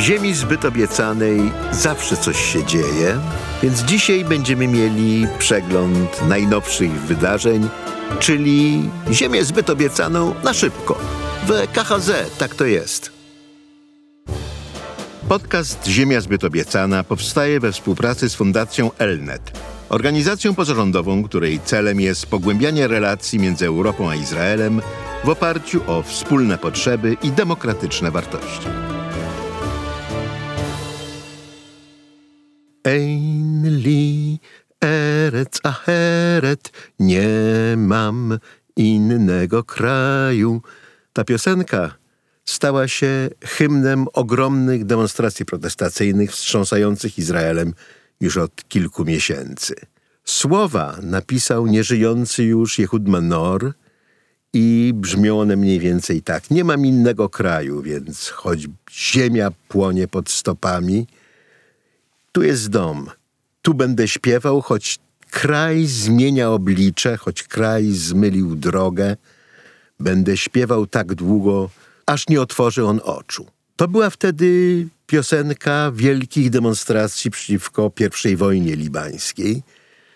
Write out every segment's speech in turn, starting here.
W ziemi zbyt obiecanej zawsze coś się dzieje, więc dzisiaj będziemy mieli przegląd najnowszych wydarzeń, czyli Ziemię zbyt obiecaną na szybko. W KHZ tak to jest. Podcast Ziemia zbyt obiecana powstaje we współpracy z Fundacją Elnet, organizacją pozarządową, której celem jest pogłębianie relacji między Europą a Izraelem w oparciu o wspólne potrzeby i demokratyczne wartości. Ein li eretz aheret, nie mam innego kraju. Ta piosenka stała się hymnem ogromnych demonstracji protestacyjnych wstrząsających Izraelem już od kilku miesięcy. Słowa napisał nieżyjący już Jehud Manor i brzmią one mniej więcej tak. Nie mam innego kraju, więc choć ziemia płonie pod stopami, tu jest dom, tu będę śpiewał, choć kraj zmienia oblicze, choć kraj zmylił drogę, będę śpiewał tak długo, aż nie otworzy on oczu. To była wtedy piosenka wielkich demonstracji przeciwko I wojnie libańskiej.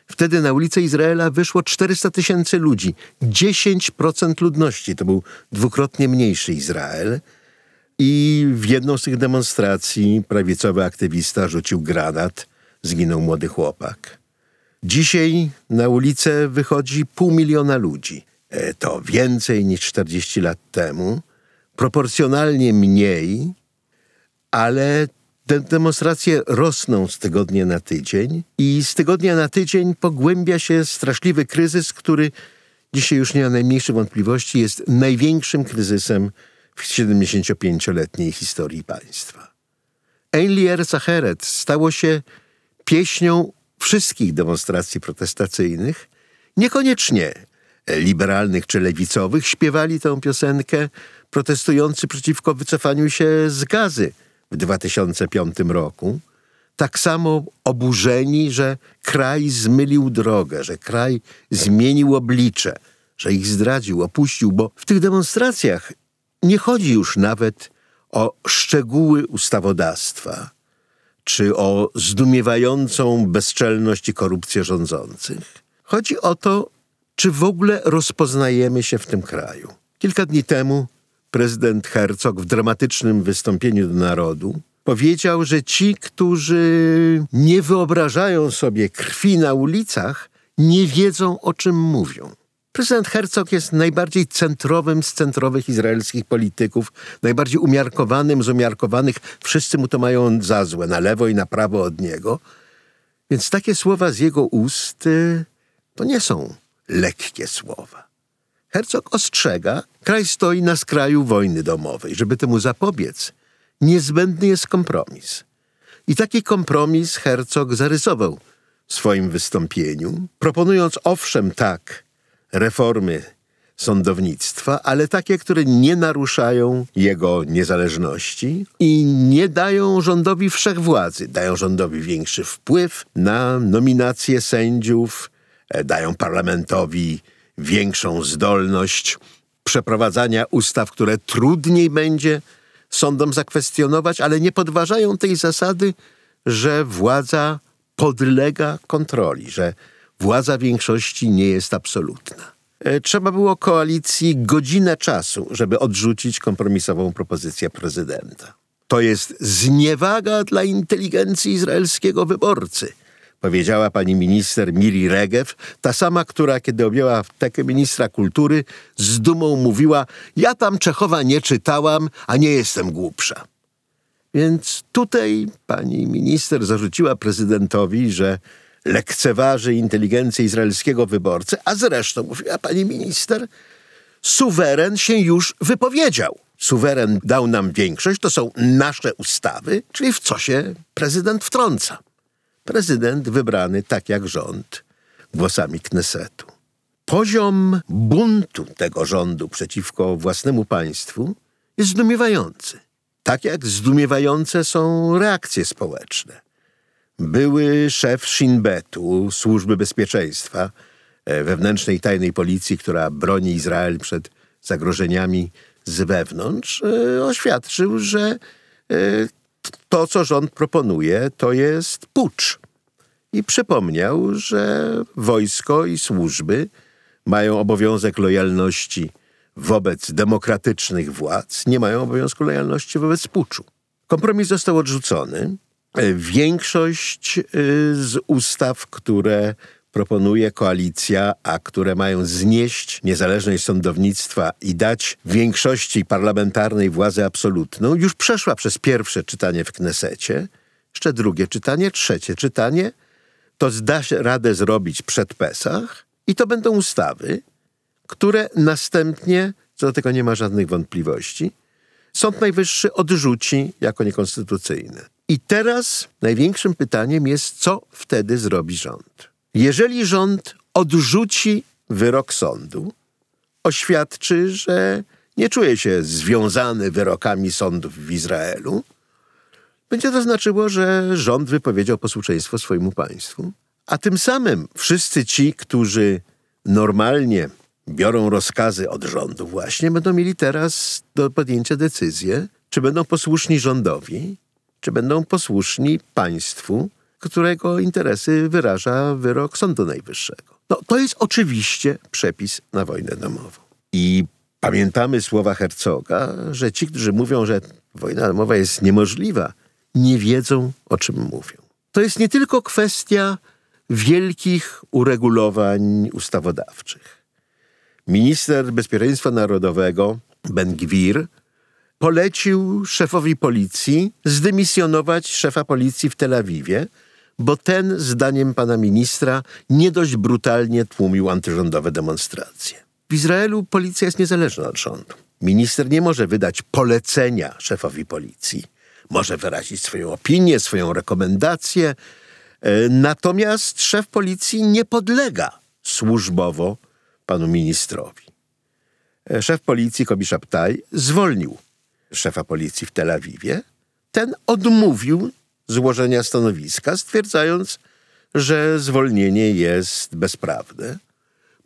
Wtedy na ulicę Izraela wyszło 400 tysięcy ludzi, 10% ludności. To był dwukrotnie mniejszy Izrael. I w jedną z tych demonstracji prawicowy aktywista rzucił granat, zginął młody chłopak. Dzisiaj na ulicę wychodzi pół miliona ludzi. E, to więcej niż 40 lat temu proporcjonalnie mniej, ale te demonstracje rosną z tygodnia na tydzień i z tygodnia na tydzień pogłębia się straszliwy kryzys, który dzisiaj już nie ma najmniejszych wątpliwości jest największym kryzysem w 75-letniej historii państwa. Einlier Zacheret stało się pieśnią wszystkich demonstracji protestacyjnych, niekoniecznie liberalnych czy lewicowych, śpiewali tę piosenkę protestujący przeciwko wycofaniu się z gazy w 2005 roku. Tak samo oburzeni, że kraj zmylił drogę, że kraj zmienił oblicze, że ich zdradził, opuścił, bo w tych demonstracjach nie chodzi już nawet o szczegóły ustawodawstwa czy o zdumiewającą bezczelność i korupcję rządzących. Chodzi o to, czy w ogóle rozpoznajemy się w tym kraju. Kilka dni temu prezydent Herzog w dramatycznym wystąpieniu do narodu powiedział, że ci, którzy nie wyobrażają sobie krwi na ulicach, nie wiedzą o czym mówią. Prezydent Herzog jest najbardziej centrowym z centrowych izraelskich polityków, najbardziej umiarkowanym z umiarkowanych. Wszyscy mu to mają za złe, na lewo i na prawo od niego. Więc takie słowa z jego ust y, to nie są lekkie słowa. Herzog ostrzega, kraj stoi na skraju wojny domowej. Żeby temu zapobiec, niezbędny jest kompromis. I taki kompromis Herzog zarysował w swoim wystąpieniu, proponując owszem tak reformy sądownictwa, ale takie, które nie naruszają jego niezależności i nie dają rządowi wszechwładzy. Dają rządowi większy wpływ na nominację sędziów, e, dają parlamentowi większą zdolność przeprowadzania ustaw, które trudniej będzie sądom zakwestionować, ale nie podważają tej zasady, że władza podlega kontroli, że władza większości nie jest absolutna. E, trzeba było koalicji godzinę czasu, żeby odrzucić kompromisową propozycję prezydenta. To jest zniewaga dla inteligencji izraelskiego wyborcy – powiedziała pani minister Miri Regev, ta sama, która kiedy objęła tekę ministra kultury, z dumą mówiła: Ja tam Czechowa nie czytałam, a nie jestem głupsza. Więc tutaj pani minister zarzuciła prezydentowi, że lekceważy inteligencję izraelskiego wyborcy, a zresztą, mówiła pani minister, suweren się już wypowiedział. Suweren dał nam większość, to są nasze ustawy, czyli w co się prezydent wtrąca prezydent wybrany tak jak rząd głosami Knesetu. Poziom buntu tego rządu przeciwko własnemu państwu jest zdumiewający. Tak jak zdumiewające są reakcje społeczne. Były szef Shinbetu, służby bezpieczeństwa, e, wewnętrznej tajnej policji, która broni Izrael przed zagrożeniami z wewnątrz, e, oświadczył, że e, to, co rząd proponuje, to jest pucz. I przypomniał, że wojsko i służby mają obowiązek lojalności wobec demokratycznych władz, nie mają obowiązku lojalności wobec puczu. Kompromis został odrzucony. Większość y, z ustaw, które proponuje koalicja, a które mają znieść niezależność sądownictwa i dać większości parlamentarnej władzę absolutną, już przeszła przez pierwsze czytanie w Knesecie, jeszcze drugie czytanie, trzecie czytanie. To zda się radę zrobić przed Pesach i to będą ustawy, które następnie, co do tego nie ma żadnych wątpliwości, Sąd Najwyższy odrzuci jako niekonstytucyjne. I teraz największym pytaniem jest, co wtedy zrobi rząd. Jeżeli rząd odrzuci wyrok sądu, oświadczy, że nie czuje się związany wyrokami sądów w Izraelu, będzie to znaczyło, że rząd wypowiedział posłuszeństwo swojemu państwu, a tym samym wszyscy ci, którzy normalnie biorą rozkazy od rządu właśnie, będą mieli teraz do podjęcia decyzję, czy będą posłuszni rządowi, czy będą posłuszni państwu, którego interesy wyraża wyrok Sądu Najwyższego. No, to jest oczywiście przepis na wojnę domową. I pamiętamy słowa Herzoga, że ci, którzy mówią, że wojna domowa jest niemożliwa, nie wiedzą, o czym mówią. To jest nie tylko kwestia wielkich uregulowań ustawodawczych. Minister Bezpieczeństwa Narodowego Ben Gwir polecił szefowi policji zdymisjonować szefa policji w Tel Awiwie, bo ten, zdaniem pana ministra, nie dość brutalnie tłumił antyrządowe demonstracje. W Izraelu policja jest niezależna od rządu. Minister nie może wydać polecenia szefowi policji. Może wyrazić swoją opinię, swoją rekomendację. E, natomiast szef policji nie podlega służbowo panu ministrowi. E, szef policji Kobi Szaptaj zwolnił szefa policji w Tel Awiwie. Ten odmówił złożenia stanowiska, stwierdzając, że zwolnienie jest bezprawne.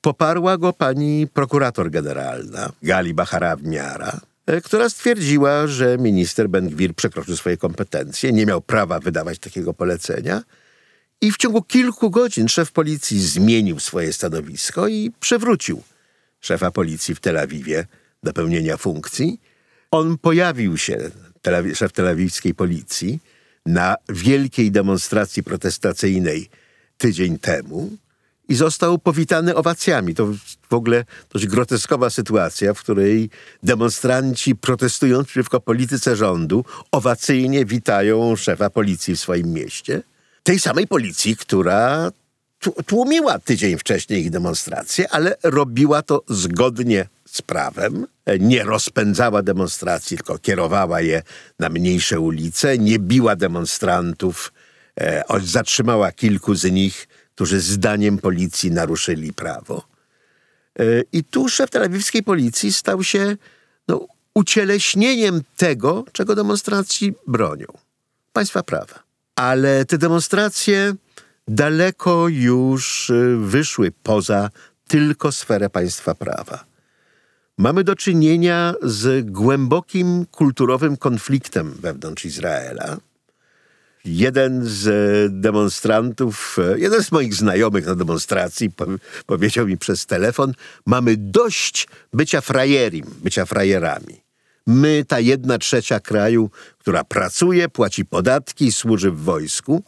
Poparła go pani prokurator generalna Gali Bacharawniara, e, która stwierdziła, że minister Ben-Gwir przekroczył swoje kompetencje, nie miał prawa wydawać takiego polecenia i w ciągu kilku godzin szef policji zmienił swoje stanowisko i przewrócił szefa policji w Tel Awiwie do pełnienia funkcji. On pojawił się, szef telawiwskiej policji, na wielkiej demonstracji protestacyjnej tydzień temu i został powitany owacjami. To w ogóle dość groteskowa sytuacja, w której demonstranci protestując przeciwko polityce rządu owacyjnie witają szefa policji w swoim mieście. Tej samej policji, która tłumiła tydzień wcześniej ich demonstracje, ale robiła to zgodnie z prawem, nie rozpędzała demonstracji, tylko kierowała je na mniejsze ulice, nie biła demonstrantów, e, zatrzymała kilku z nich, którzy zdaniem policji naruszyli prawo. E, I tu szef telewizyjskiej policji stał się no, ucieleśnieniem tego, czego demonstracji bronią. Państwa prawa. Ale te demonstracje daleko już e, wyszły poza tylko sferę państwa prawa mamy do czynienia z głębokim kulturowym konfliktem wewnątrz Izraela. Jeden z demonstrantów, jeden z moich znajomych na demonstracji powiedział mi przez telefon: Mamy dość bycia frajerim, bycia frajerami. My, ta jedna trzecia kraju, która pracuje, płaci podatki, służy w wojsku,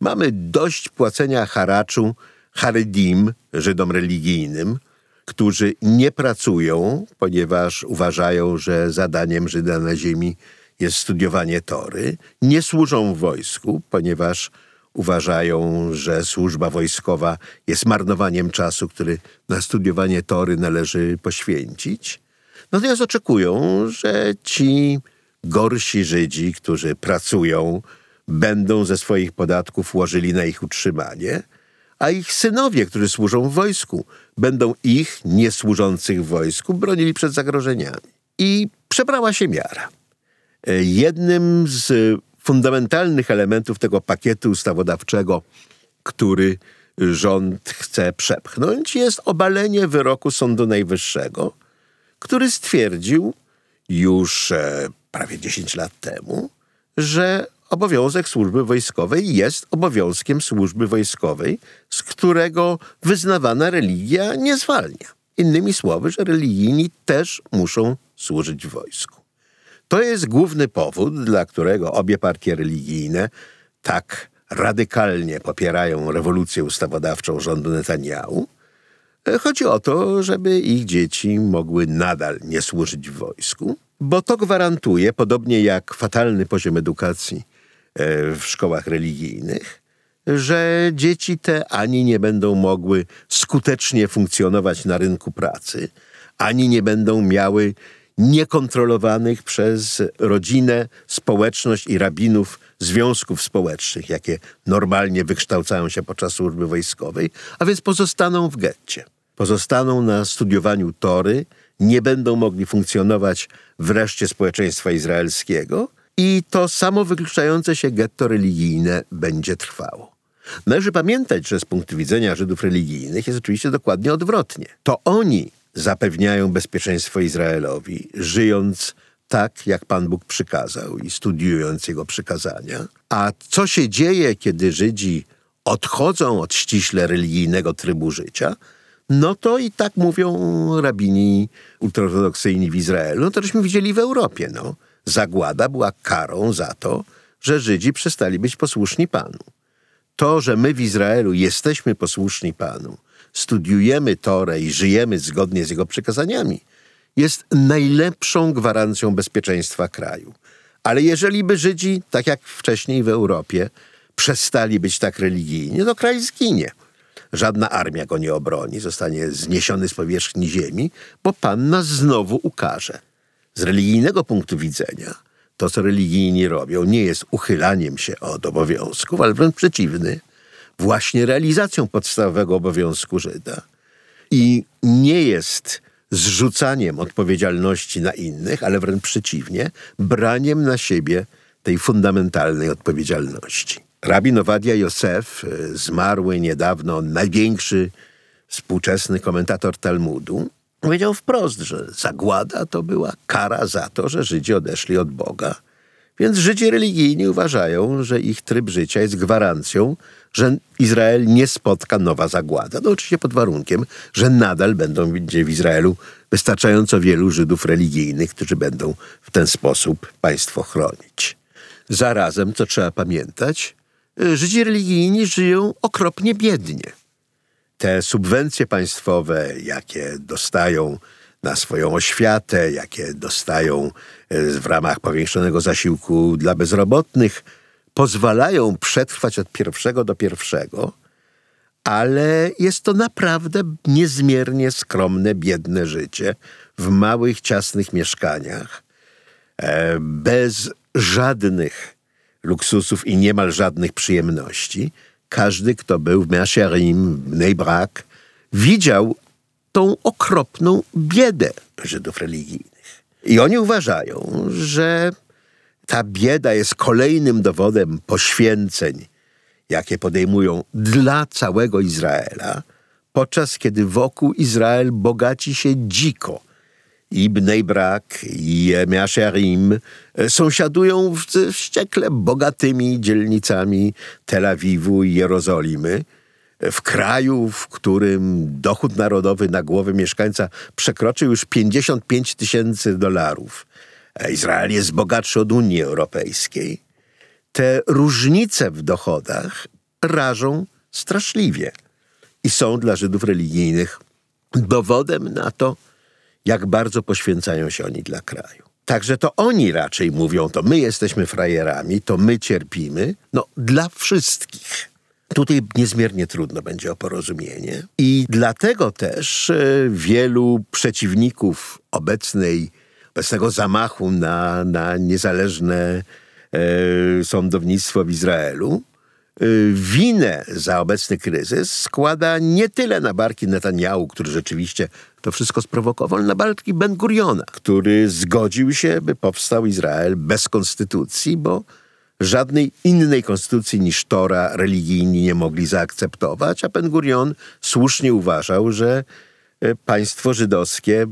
mamy dość płacenia haraczu Haredim, Żydom religijnym, którzy nie pracują, ponieważ uważają, że zadaniem Żyda na ziemi jest studiowanie tory, nie służą w wojsku, ponieważ uważają, że służba wojskowa jest marnowaniem czasu, który na studiowanie tory należy poświęcić. Natomiast oczekują, że ci gorsi Żydzi, którzy pracują, będą ze swoich podatków łożyli na ich utrzymanie, a ich synowie, którzy służą w wojsku, będą ich, niesłużących w wojsku, bronili przed zagrożeniami. I przebrała się miara. Jednym z fundamentalnych elementów tego pakietu ustawodawczego, który rząd chce przepchnąć, jest obalenie wyroku Sądu Najwyższego, który stwierdził już e, prawie 10 lat temu, że obowiązek służby wojskowej jest obowiązkiem służby wojskowej, z którego wyznawana religia nie zwalnia. Innymi słowy, że religijni też muszą służyć wojsku. To jest główny powód, dla którego obie partie religijne tak radykalnie popierają rewolucję ustawodawczą rządu Netanyahu. Chodzi o to, żeby ich dzieci mogły nadal nie służyć w wojsku, bo to gwarantuje, podobnie jak fatalny poziom edukacji w szkołach religijnych, że dzieci te ani nie będą mogły skutecznie funkcjonować na rynku pracy, ani nie będą miały niekontrolowanych przez rodzinę, społeczność i rabinów związków społecznych, jakie normalnie wykształcają się podczas służby wojskowej, a więc pozostaną w getcie. Pozostaną na studiowaniu Tory, nie będą mogli funkcjonować w reszcie społeczeństwa izraelskiego i to samo wykluczające się getto religijne będzie trwało. Należy pamiętać, że z punktu widzenia Żydów religijnych jest oczywiście dokładnie odwrotnie. To oni zapewniają bezpieczeństwo Izraelowi, żyjąc tak, jak Pan Bóg przykazał i studiując Jego przykazania. A co się dzieje, kiedy Żydzi odchodzą od ściśle religijnego trybu życia, no to i tak mówią rabini ultraortodoksyjni w Izraelu. No to żeśmy widzieli w Europie. No. Zagłada była karą za to, że Żydzi przestali być posłuszni Panu. To, że my w Izraelu jesteśmy posłuszni Panu, studiujemy Torę i żyjemy zgodnie z Jego przykazaniami, jest najlepszą gwarancją bezpieczeństwa kraju. Ale jeżeli by Żydzi, tak jak wcześniej w Europie, przestali być tak religijni, to kraj zginie. Żadna armia go nie obroni, zostanie zniesiony z powierzchni ziemi, bo Pan nas znowu ukaże. Z religijnego punktu widzenia, to co religijni robią, nie jest uchylaniem się od obowiązków, ale wręcz przeciwny, właśnie realizacją podstawowego obowiązku Żyda. I nie jest zrzucaniem odpowiedzialności na innych, ale wręcz przeciwnie, braniem na siebie tej fundamentalnej odpowiedzialności. Rabin Owadia Josef, e, zmarły niedawno największy współczesny komentator Talmudu, powiedział wprost, że zagłada to była kara za to, że Żydzi odeszli od Boga. Więc Żydzi religijni uważają, że ich tryb życia jest gwarancją, że Izrael nie spotka nowa zagłada. No oczywiście pod warunkiem, że nadal będą w Izraelu wystarczająco wielu Żydów religijnych, którzy będą w ten sposób państwo chronić. Zarazem, co trzeba pamiętać, Żydzi religijni żyją okropnie biednie. Te subwencje państwowe, jakie dostają na swoją oświatę, jakie dostają e, w ramach powiększonego zasiłku dla bezrobotnych, pozwalają przetrwać od pierwszego do pierwszego, ale jest to naprawdę niezmiernie skromne, biedne życie w małych, ciasnych mieszkaniach, e, bez żadnych luksusów i niemal żadnych przyjemności. Każdy, kto był w Measharim, w Neibrak, widział tą okropną biedę Żydów religijnych. I oni uważają, że ta bieda jest kolejnym dowodem poświęceń, jakie podejmują dla całego Izraela, podczas kiedy wokół Izrael bogaci się dziko. I Bnei Brak, i Measherim sąsiadują z wściekle bogatymi dzielnicami Tel Awiwu i Jerozolimy, w kraju, w którym dochód narodowy na głowę mieszkańca przekroczył już 55 tysięcy dolarów. Izrael jest bogatszy od Unii Europejskiej. Te różnice w dochodach rażą straszliwie i są dla Żydów religijnych dowodem na to, jak bardzo poświęcają się oni dla kraju. Także to oni raczej mówią, to my jesteśmy frajerami, to my cierpimy, no dla wszystkich. Tutaj niezmiernie trudno będzie o porozumienie. I dlatego też e, wielu przeciwników obecnej, obecnego zamachu na, na niezależne e, sądownictwo w Izraelu winę za obecny kryzys składa nie tyle na barki Netanyahu, który rzeczywiście to wszystko sprowokował, ale na barki Ben Guriona, który zgodził się, by powstał Izrael bez konstytucji, bo żadnej innej konstytucji niż Tora religijni nie mogli zaakceptować, a Ben Gurion słusznie uważał, że e, państwo żydowskie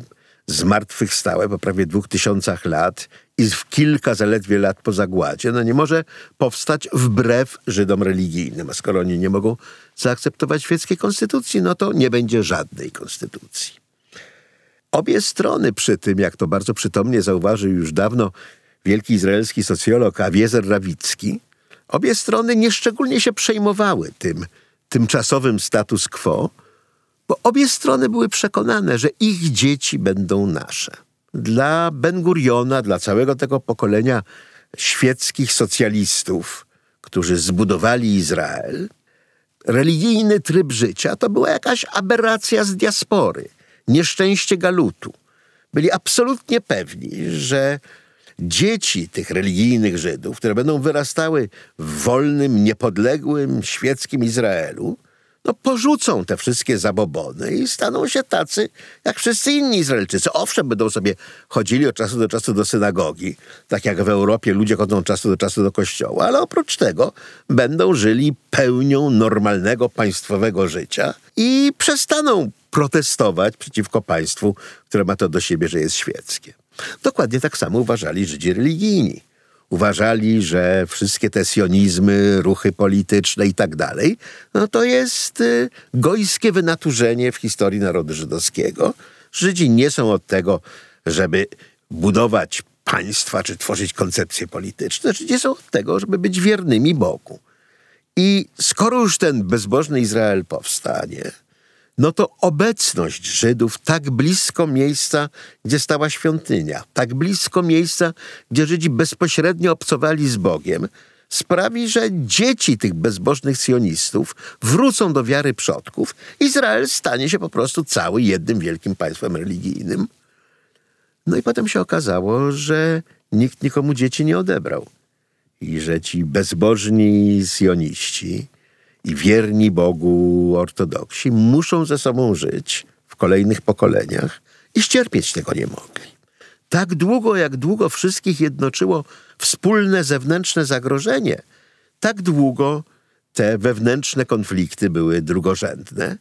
zmartwychwstałe po prawie dwóch tysiącach lat i w kilka zaledwie lat po zagładzie, no nie może powstać wbrew Żydom religijnym. A skoro oni nie mogą zaakceptować świeckiej konstytucji, no to nie będzie żadnej konstytucji. Obie strony przy tym, jak to bardzo przytomnie zauważył już dawno wielki izraelski socjolog Awiezer Rawicki, obie strony nieszczególnie się przejmowały tym tymczasowym status quo, bo obie strony były przekonane, że ich dzieci będą nasze. Dla Ben Guriona, dla całego tego pokolenia świeckich socjalistów, którzy zbudowali Izrael, religijny tryb życia to była jakaś aberracja z diaspory, nieszczęście galutu. Byli absolutnie pewni, że dzieci tych religijnych Żydów, które będą wyrastały w wolnym, niepodległym, świeckim Izraelu, no porzucą te wszystkie zabobony i staną się tacy jak wszyscy inni Izraelczycy. Owszem, będą sobie chodzili od czasu do czasu do synagogi, tak jak w Europie ludzie chodzą od czasu do czasu do kościoła, ale oprócz tego będą żyli pełnią normalnego państwowego życia i przestaną protestować przeciwko państwu, które ma to do siebie, że jest świeckie. Dokładnie tak samo uważali Żydzi religijni. Uważali, że wszystkie te sionizmy, ruchy polityczne i tak dalej, no to jest y, gojskie wynaturzenie w historii narodu żydowskiego. Żydzi nie są od tego, żeby budować państwa czy tworzyć koncepcje polityczne. Żydzi są od tego, żeby być wiernymi Bogu. I skoro już ten bezbożny Izrael powstanie, no to obecność Żydów tak blisko miejsca, gdzie stała świątynia, tak blisko miejsca, gdzie Żydzi bezpośrednio obcowali z Bogiem, sprawi, że dzieci tych bezbożnych sionistów wrócą do wiary przodków. Izrael stanie się po prostu cały jednym wielkim państwem religijnym. No i potem się okazało, że nikt nikomu dzieci nie odebrał. I że ci bezbożni sioniści i wierni Bogu ortodoksi muszą ze sobą żyć w kolejnych pokoleniach i ścierpieć tego nie mogli. Tak długo, jak długo wszystkich jednoczyło wspólne zewnętrzne zagrożenie, tak długo te wewnętrzne konflikty były drugorzędne.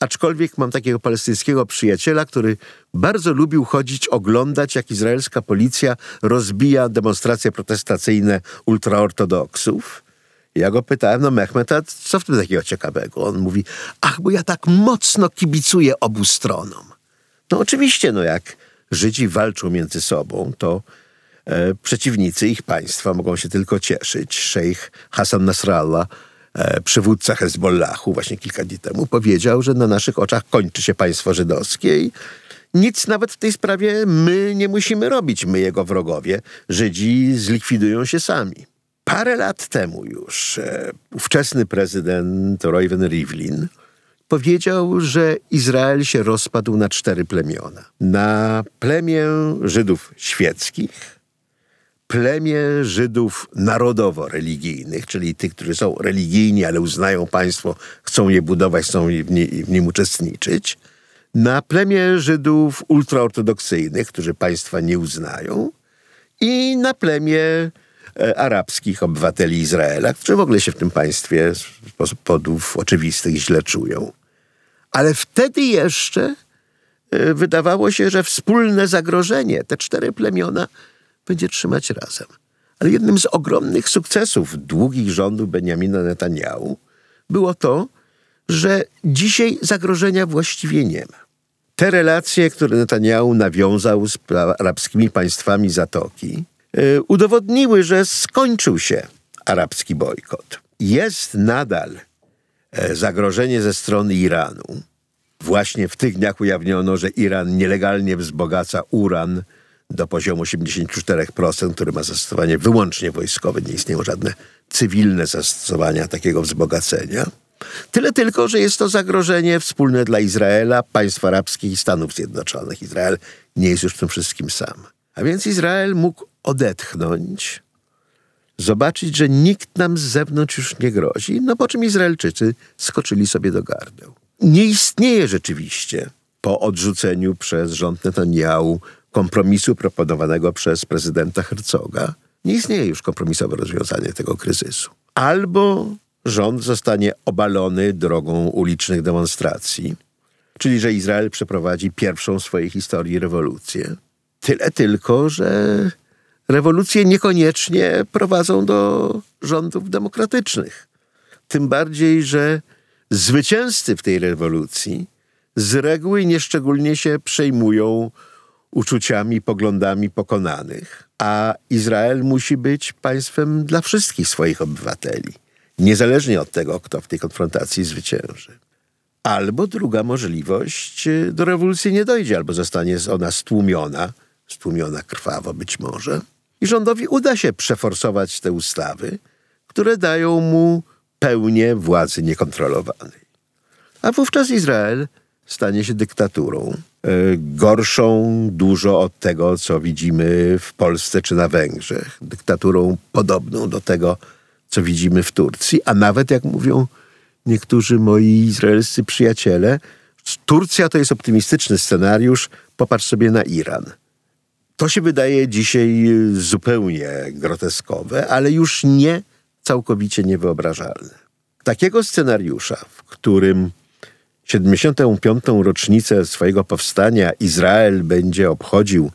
Aczkolwiek mam takiego palestyńskiego przyjaciela, który bardzo lubił chodzić, oglądać, jak izraelska policja rozbija demonstracje protestacyjne ultraortodoksów ja go pytałem, no Mehmet, a co w tym takiego ciekawego? On mówi, ach, bo ja tak mocno kibicuję obu stronom. No oczywiście, no jak Żydzi walczą między sobą, to e, przeciwnicy ich państwa mogą się tylko cieszyć. Szejch Hassan Nasrallah, e, przywódca Hezbollahu, właśnie kilka dni temu powiedział, że na naszych oczach kończy się państwo żydowskie i nic nawet w tej sprawie my nie musimy robić, my jego wrogowie. Żydzi zlikwidują się sami. Parę lat temu już e, ówczesny prezydent Reuven Rivlin powiedział, że Izrael się rozpadł na cztery plemiona. Na plemię Żydów świeckich, plemię Żydów narodowo-religijnych, czyli tych, którzy są religijni, ale uznają państwo, chcą je budować, chcą w, nie, w nim uczestniczyć, na plemię Żydów ultraortodoksyjnych, którzy państwa nie uznają i na plemię arabskich obywateli Izraela, którzy w ogóle się w tym państwie z powodów oczywistych źle czują. Ale wtedy jeszcze e, wydawało się, że wspólne zagrożenie, te cztery plemiona, będzie trzymać razem. Ale jednym z ogromnych sukcesów długich rządów Benjamina Netanyahu było to, że dzisiaj zagrożenia właściwie nie ma. Te relacje, które Netanyahu nawiązał z arabskimi państwami Zatoki, udowodniły, że skończył się arabski bojkot. Jest nadal e, zagrożenie ze strony Iranu. Właśnie w tych dniach ujawniono, że Iran nielegalnie wzbogaca uran do poziomu 84%, który ma zastosowanie wyłącznie wojskowe, nie istnieją żadne cywilne zastosowania takiego wzbogacenia. Tyle tylko, że jest to zagrożenie wspólne dla Izraela, państw arabskich i Stanów Zjednoczonych. Izrael nie jest już w tym wszystkim sam. A więc Izrael mógł odetchnąć, zobaczyć, że nikt nam z zewnątrz już nie grozi, no po czym Izraelczycy skoczyli sobie do gardeł. Nie istnieje rzeczywiście po odrzuceniu przez rząd Netanyahu kompromisu proponowanego przez prezydenta Herzoga, nie istnieje już kompromisowe rozwiązanie tego kryzysu. Albo rząd zostanie obalony drogą ulicznych demonstracji, czyli że Izrael przeprowadzi pierwszą w swojej historii rewolucję. Tyle tylko, że rewolucje niekoniecznie prowadzą do rządów demokratycznych. Tym bardziej, że zwycięzcy w tej rewolucji z reguły nieszczególnie się przejmują uczuciami, poglądami pokonanych, a Izrael musi być państwem dla wszystkich swoich obywateli, niezależnie od tego, kto w tej konfrontacji zwycięży. Albo druga możliwość, y, do rewolucji nie dojdzie, albo zostanie ona stłumiona, stłumiona krwawo być może, i rządowi uda się przeforsować te ustawy, które dają mu pełnię władzy niekontrolowanej. A wówczas Izrael stanie się dyktaturą, e, gorszą dużo od tego, co widzimy w Polsce czy na Węgrzech. Dyktaturą podobną do tego, co widzimy w Turcji, a nawet, jak mówią niektórzy moi izraelscy przyjaciele, Turcja to jest optymistyczny scenariusz, popatrz sobie na Iran. To się wydaje dzisiaj zupełnie groteskowe, ale już nie całkowicie niewyobrażalne. Takiego scenariusza, w którym 75. rocznicę swojego powstania Izrael będzie obchodził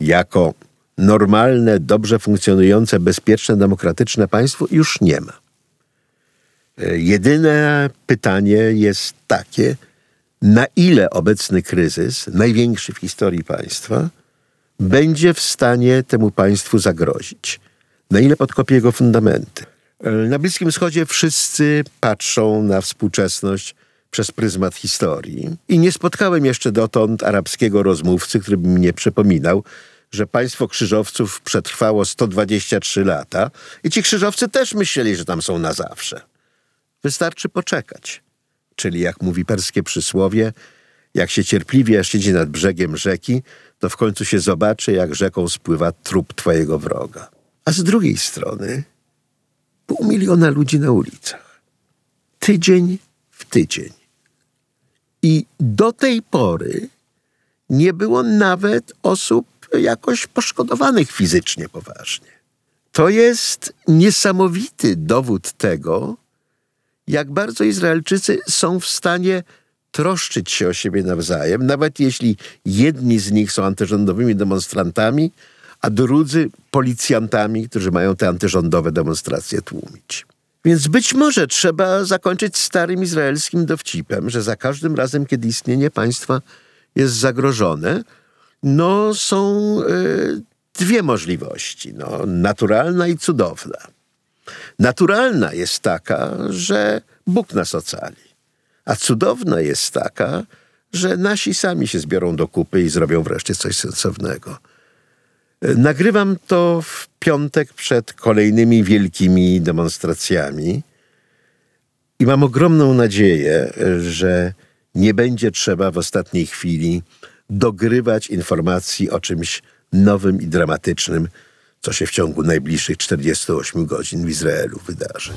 jako normalne, dobrze funkcjonujące, bezpieczne, demokratyczne państwo, już nie ma. E, jedyne pytanie jest takie, na ile obecny kryzys, największy w historii państwa, będzie w stanie temu państwu zagrozić. Na ile podkopie jego fundamenty. Na Bliskim Wschodzie wszyscy patrzą na współczesność przez pryzmat historii i nie spotkałem jeszcze dotąd arabskiego rozmówcy, który by mi nie przypominał, że państwo krzyżowców przetrwało 123 lata i ci krzyżowcy też myśleli, że tam są na zawsze. Wystarczy poczekać. Czyli jak mówi perskie przysłowie, jak się cierpliwie siedzi nad brzegiem rzeki, to w końcu się zobaczy, jak rzeką spływa trup twojego wroga. A z drugiej strony pół miliona ludzi na ulicach. Tydzień w tydzień. I do tej pory nie było nawet osób jakoś poszkodowanych fizycznie poważnie. To jest niesamowity dowód tego, jak bardzo Izraelczycy są w stanie troszczyć się o siebie nawzajem, nawet jeśli jedni z nich są antyrządowymi demonstrantami, a drudzy policjantami, którzy mają te antyrządowe demonstracje tłumić. Więc być może trzeba zakończyć starym izraelskim dowcipem, że za każdym razem, kiedy istnienie państwa jest zagrożone, no są y, dwie możliwości, no, naturalna i cudowna. Naturalna jest taka, że Bóg nas ocali, a cudowna jest taka, że nasi sami się zbiorą do kupy i zrobią wreszcie coś sensownego. Nagrywam to w piątek przed kolejnymi wielkimi demonstracjami i mam ogromną nadzieję, że nie będzie trzeba w ostatniej chwili dogrywać informacji o czymś nowym i dramatycznym, co się w ciągu najbliższych 48 godzin w Izraelu wydarzy.